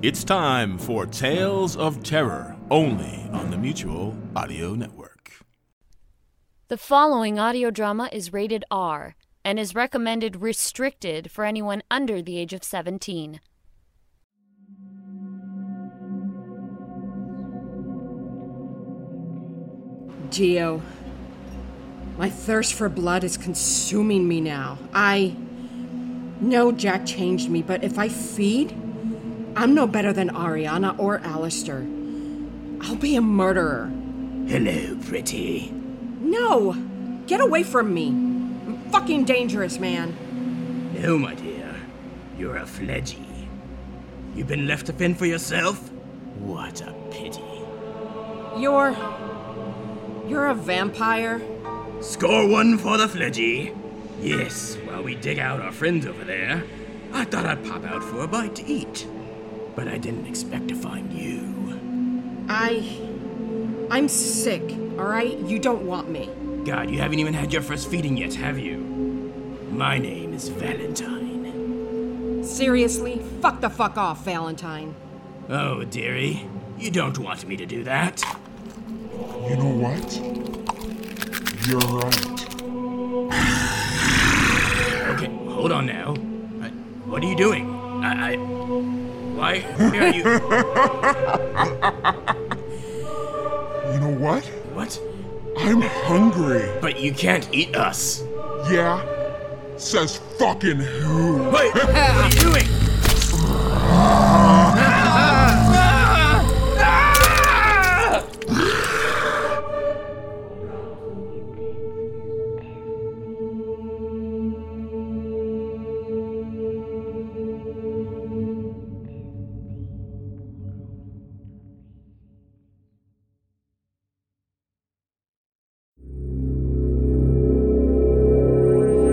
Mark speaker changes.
Speaker 1: It's time for Tales of Terror, only on the Mutual Audio Network.
Speaker 2: The following audio drama is rated R and is recommended restricted for anyone under the age of 17.
Speaker 3: Geo, my thirst for blood is consuming me now. I know Jack changed me, but if I feed, I'm no better than Ariana or Alistair. I'll be a murderer.
Speaker 4: Hello, pretty.
Speaker 3: No! Get away from me! I'm fucking dangerous, man.
Speaker 4: No, my dear. You're a fledgy. You've been left to fend for yourself? What a pity.
Speaker 3: You're. You're a vampire?
Speaker 4: Score one for the fledgy. Yes, while we dig out our friends over there, I thought I'd pop out for a bite to eat. But I didn't expect to find you.
Speaker 3: I. I'm sick, alright? You don't want me.
Speaker 4: God, you haven't even had your first feeding yet, have you? My name is Valentine.
Speaker 3: Seriously? Fuck the fuck off, Valentine.
Speaker 4: Oh, dearie, you don't want me to do that.
Speaker 5: You know what? You're right.
Speaker 4: Okay, hold on now. I, what are you doing? I. I why are you.
Speaker 5: You know what?
Speaker 4: What?
Speaker 5: I'm hungry.
Speaker 4: But you can't eat us.
Speaker 5: Yeah? Says fucking who?
Speaker 4: Wait, what are you doing?